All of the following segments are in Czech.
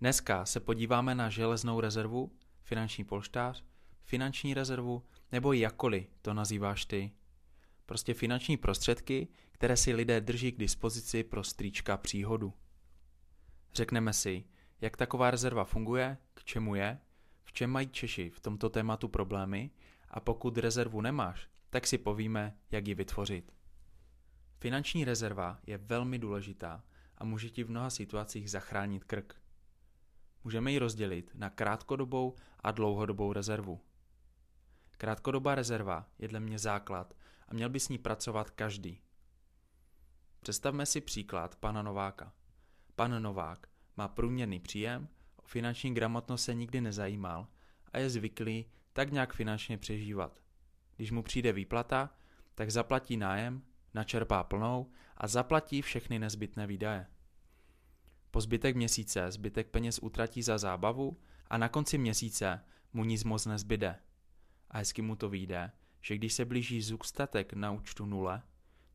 Dneska se podíváme na železnou rezervu, finanční polštář, finanční rezervu nebo jakkoliv to nazýváš ty. Prostě finanční prostředky, které si lidé drží k dispozici pro strýčka příhodu. Řekneme si, jak taková rezerva funguje, k čemu je, v čem mají Češi v tomto tématu problémy a pokud rezervu nemáš, tak si povíme, jak ji vytvořit. Finanční rezerva je velmi důležitá a může ti v mnoha situacích zachránit krk. Můžeme ji rozdělit na krátkodobou a dlouhodobou rezervu. Krátkodobá rezerva je dle mě základ a měl by s ní pracovat každý. Představme si příklad pana Nováka. Pan Novák má průměrný příjem, o finanční gramotnost se nikdy nezajímal a je zvyklý tak nějak finančně přežívat. Když mu přijde výplata, tak zaplatí nájem, načerpá plnou a zaplatí všechny nezbytné výdaje. Po zbytek měsíce zbytek peněz utratí za zábavu a na konci měsíce mu nic moc nezbyde. A hezky mu to vyjde, že když se blíží zůstatek na účtu nule,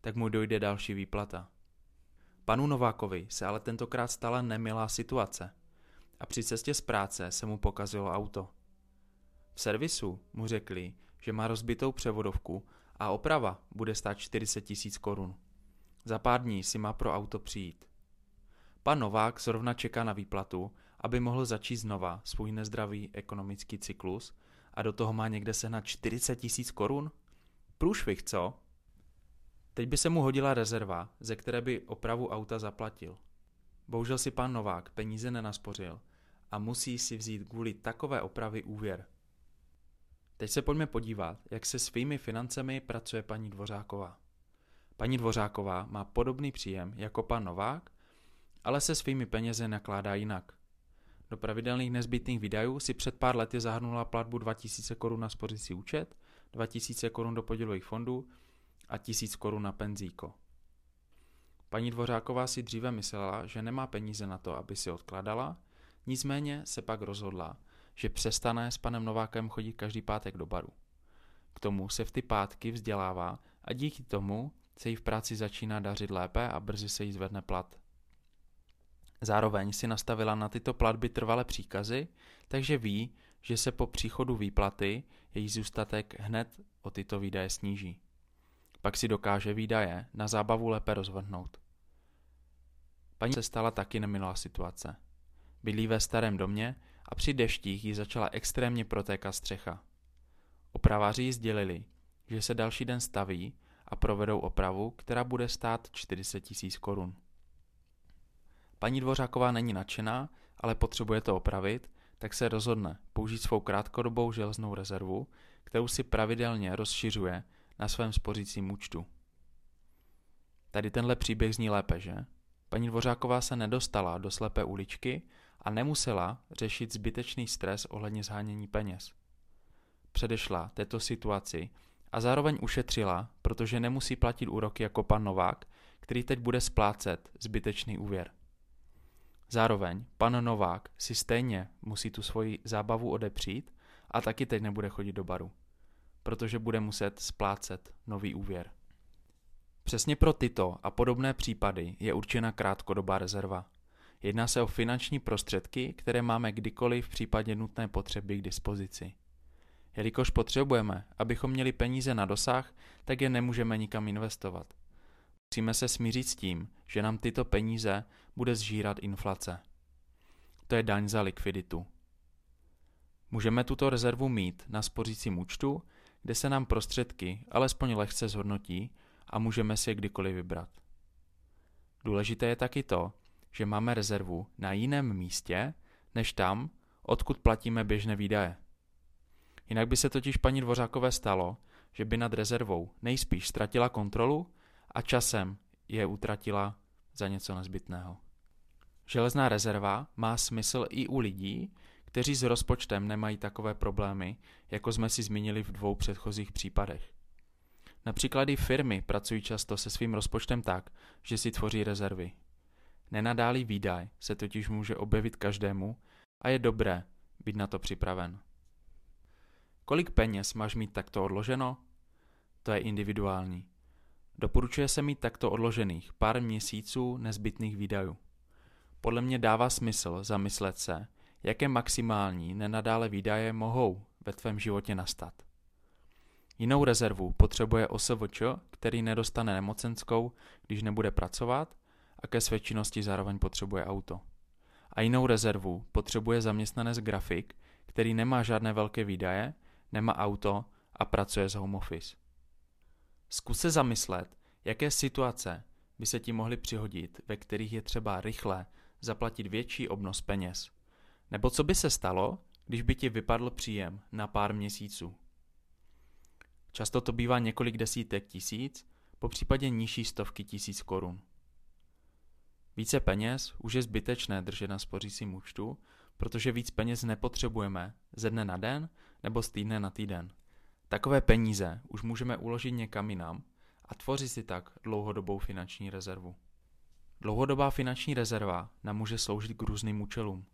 tak mu dojde další výplata. Panu Novákovi se ale tentokrát stala nemilá situace a při cestě z práce se mu pokazilo auto. V servisu mu řekli, že má rozbitou převodovku a oprava bude stát 40 tisíc korun. Za pár dní si má pro auto přijít. Pan Novák zrovna čeká na výplatu, aby mohl začít znova svůj nezdravý ekonomický cyklus a do toho má někde sehnat 40 tisíc korun? Průšvih, co? Teď by se mu hodila rezerva, ze které by opravu auta zaplatil. Bohužel si pan Novák peníze nenaspořil a musí si vzít kvůli takové opravy úvěr. Teď se pojďme podívat, jak se svými financemi pracuje paní Dvořáková. Paní Dvořáková má podobný příjem jako pan Novák, ale se svými penězi nakládá jinak. Do pravidelných nezbytných výdajů si před pár lety zahrnula platbu 2000 korun na spořící účet, 2000 korun do podílových fondů a 1000 korun na penzíko. Paní Dvořáková si dříve myslela, že nemá peníze na to, aby si odkladala, nicméně se pak rozhodla, že přestane s panem Novákem chodit každý pátek do baru. K tomu se v ty pátky vzdělává a díky tomu se jí v práci začíná dařit lépe a brzy se jí zvedne plat. Zároveň si nastavila na tyto platby trvale příkazy, takže ví, že se po příchodu výplaty její zůstatek hned o tyto výdaje sníží. Pak si dokáže výdaje na zábavu lépe rozvrhnout. Paní se stala taky nemilá situace. Bydlí ve starém domě a při deštích jí začala extrémně protékat střecha. Opraváři jí sdělili, že se další den staví a provedou opravu, která bude stát 40 tisíc korun. Paní Dvořáková není nadšená, ale potřebuje to opravit, tak se rozhodne použít svou krátkodobou železnou rezervu, kterou si pravidelně rozšiřuje na svém spořícím účtu. Tady tenhle příběh zní lépe, že? Paní Dvořáková se nedostala do slepé uličky a nemusela řešit zbytečný stres ohledně zhánění peněz. Předešla této situaci a zároveň ušetřila, protože nemusí platit úroky jako pan Novák, který teď bude splácet zbytečný úvěr. Zároveň pan Novák si stejně musí tu svoji zábavu odepřít a taky teď nebude chodit do baru, protože bude muset splácet nový úvěr. Přesně pro tyto a podobné případy je určena krátkodobá rezerva. Jedná se o finanční prostředky, které máme kdykoliv v případě nutné potřeby k dispozici. Jelikož potřebujeme, abychom měli peníze na dosah, tak je nemůžeme nikam investovat. Musíme se smířit s tím, že nám tyto peníze bude zžírat inflace. To je daň za likviditu. Můžeme tuto rezervu mít na spořícím účtu, kde se nám prostředky alespoň lehce zhodnotí a můžeme si je kdykoliv vybrat. Důležité je taky to, že máme rezervu na jiném místě, než tam, odkud platíme běžné výdaje. Jinak by se totiž paní Dvořákové stalo, že by nad rezervou nejspíš ztratila kontrolu a časem je utratila za něco nezbytného. Železná rezerva má smysl i u lidí, kteří s rozpočtem nemají takové problémy, jako jsme si zmínili v dvou předchozích případech. Například i firmy pracují často se svým rozpočtem tak, že si tvoří rezervy. Nenadálý výdaj se totiž může objevit každému a je dobré být na to připraven. Kolik peněz máš mít takto odloženo? To je individuální. Doporučuje se mít takto odložených pár měsíců nezbytných výdajů. Podle mě dává smysl zamyslet se, jaké maximální nenadále výdaje mohou ve tvém životě nastat. Jinou rezervu potřebuje OSVČ, který nedostane nemocenskou, když nebude pracovat a ke své činnosti zároveň potřebuje auto. A jinou rezervu potřebuje zaměstnanec grafik, který nemá žádné velké výdaje, nemá auto a pracuje z home office. Zkus se zamyslet, jaké situace by se ti mohly přihodit, ve kterých je třeba rychle zaplatit větší obnos peněz. Nebo co by se stalo, když by ti vypadl příjem na pár měsíců. Často to bývá několik desítek tisíc, po případě nižší stovky tisíc korun. Více peněz už je zbytečné držet na spořícím účtu, protože víc peněz nepotřebujeme ze dne na den nebo z týdne na týden. Takové peníze už můžeme uložit někam jinam a tvořit si tak dlouhodobou finanční rezervu. Dlouhodobá finanční rezerva nám může sloužit k různým účelům.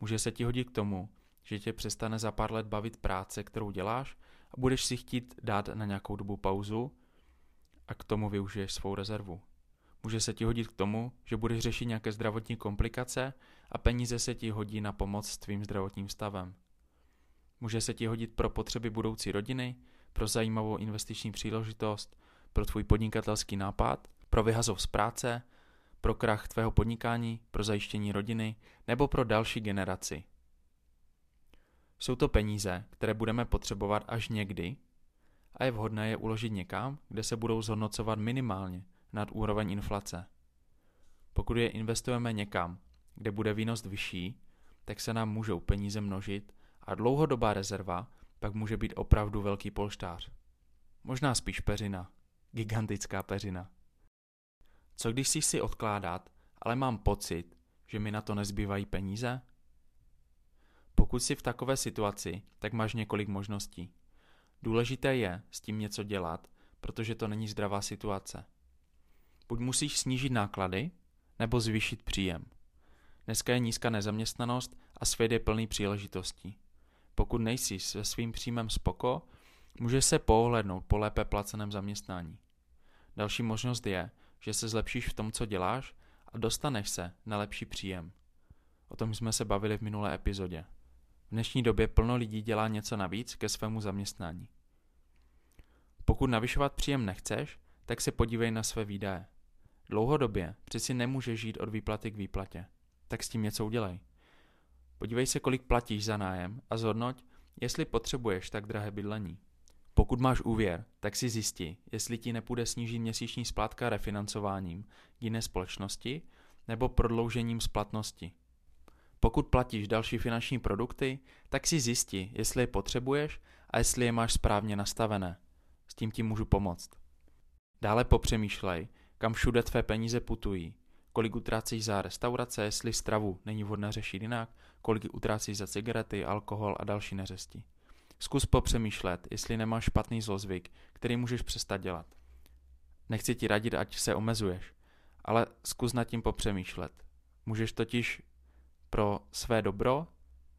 Může se ti hodit k tomu, že tě přestane za pár let bavit práce, kterou děláš a budeš si chtít dát na nějakou dobu pauzu a k tomu využiješ svou rezervu. Může se ti hodit k tomu, že budeš řešit nějaké zdravotní komplikace a peníze se ti hodí na pomoc s tvým zdravotním stavem. Může se ti hodit pro potřeby budoucí rodiny, pro zajímavou investiční příležitost, pro tvůj podnikatelský nápad, pro vyhazov z práce, pro krach tvého podnikání, pro zajištění rodiny nebo pro další generaci. Jsou to peníze, které budeme potřebovat až někdy a je vhodné je uložit někam, kde se budou zhodnocovat minimálně nad úroveň inflace. Pokud je investujeme někam, kde bude výnos vyšší, tak se nám můžou peníze množit a dlouhodobá rezerva pak může být opravdu velký polštář. Možná spíš peřina. Gigantická peřina. Co když si si odkládat, ale mám pocit, že mi na to nezbývají peníze? Pokud jsi v takové situaci, tak máš několik možností. Důležité je s tím něco dělat, protože to není zdravá situace. Buď musíš snížit náklady, nebo zvýšit příjem. Dneska je nízká nezaměstnanost a svět je plný příležitostí. Pokud nejsi se svým příjmem spoko, můžeš se pohlednout po lépe placeném zaměstnání. Další možnost je, že se zlepšíš v tom, co děláš a dostaneš se na lepší příjem. O tom jsme se bavili v minulé epizodě. V dnešní době plno lidí dělá něco navíc ke svému zaměstnání. Pokud navyšovat příjem nechceš, tak se podívej na své výdaje. Dlouhodobě přeci nemůžeš žít od výplaty k výplatě. Tak s tím něco udělej. Podívej se, kolik platíš za nájem a zhodnoť, jestli potřebuješ tak drahé bydlení. Pokud máš úvěr, tak si zjisti, jestli ti nepůjde snížit měsíční splátka refinancováním jiné společnosti nebo prodloužením splatnosti. Pokud platíš další finanční produkty, tak si zjisti, jestli je potřebuješ a jestli je máš správně nastavené. S tím ti můžu pomoct. Dále popřemýšlej, kam všude tvé peníze putují, kolik utrácíš za restaurace, jestli stravu není vhodné řešit jinak, kolik utrácíš za cigarety, alkohol a další neřesti. Zkus popřemýšlet, jestli nemáš špatný zlozvyk, který můžeš přestat dělat. Nechci ti radit, ať se omezuješ, ale zkus nad tím popřemýšlet. Můžeš totiž pro své dobro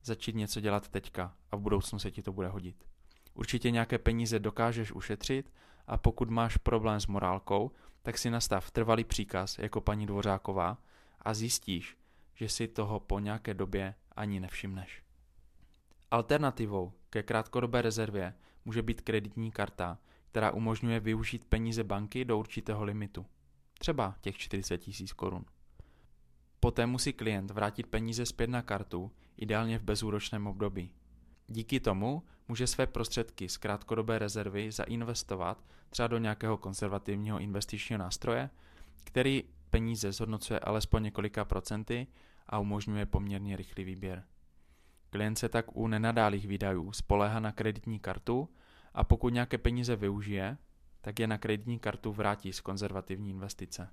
začít něco dělat teďka a v budoucnu se ti to bude hodit. Určitě nějaké peníze dokážeš ušetřit a pokud máš problém s morálkou, tak si nastav trvalý příkaz jako paní Dvořáková a zjistíš, že si toho po nějaké době ani nevšimneš. Alternativou ke krátkodobé rezervě může být kreditní karta, která umožňuje využít peníze banky do určitého limitu, třeba těch 40 tisíc korun. Poté musí klient vrátit peníze zpět na kartu, ideálně v bezúročném období. Díky tomu může své prostředky z krátkodobé rezervy zainvestovat třeba do nějakého konzervativního investičního nástroje, který peníze zhodnocuje alespoň několika procenty a umožňuje poměrně rychlý výběr. Klient se tak u nenadálých výdajů spoléhá na kreditní kartu a pokud nějaké peníze využije, tak je na kreditní kartu vrátí z konzervativní investice.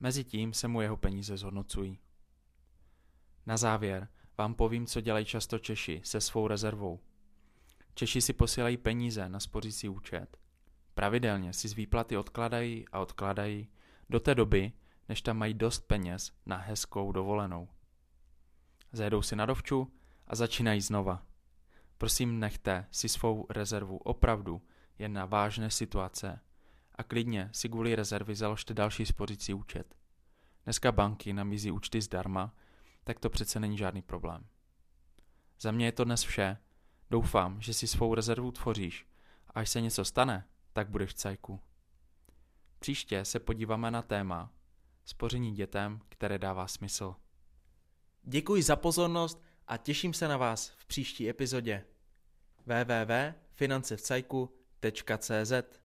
Mezitím se mu jeho peníze zhodnocují. Na závěr vám povím, co dělají často Češi se svou rezervou. Češi si posílají peníze na spořící účet. Pravidelně si z výplaty odkladají a odkladají do té doby, než tam mají dost peněz na hezkou dovolenou. Zajedou si na dovču a začínají znova. Prosím nechte si svou rezervu opravdu jen na vážné situace a klidně si kvůli rezervy založte další spořící účet. Dneska banky namízí účty zdarma, tak to přece není žádný problém. Za mě je to dnes vše. Doufám, že si svou rezervu tvoříš a až se něco stane, tak budeš v cajku. Příště se podíváme na téma spoření dětem, které dává smysl. Děkuji za pozornost a těším se na vás v příští epizodě. www.financevcajku.cz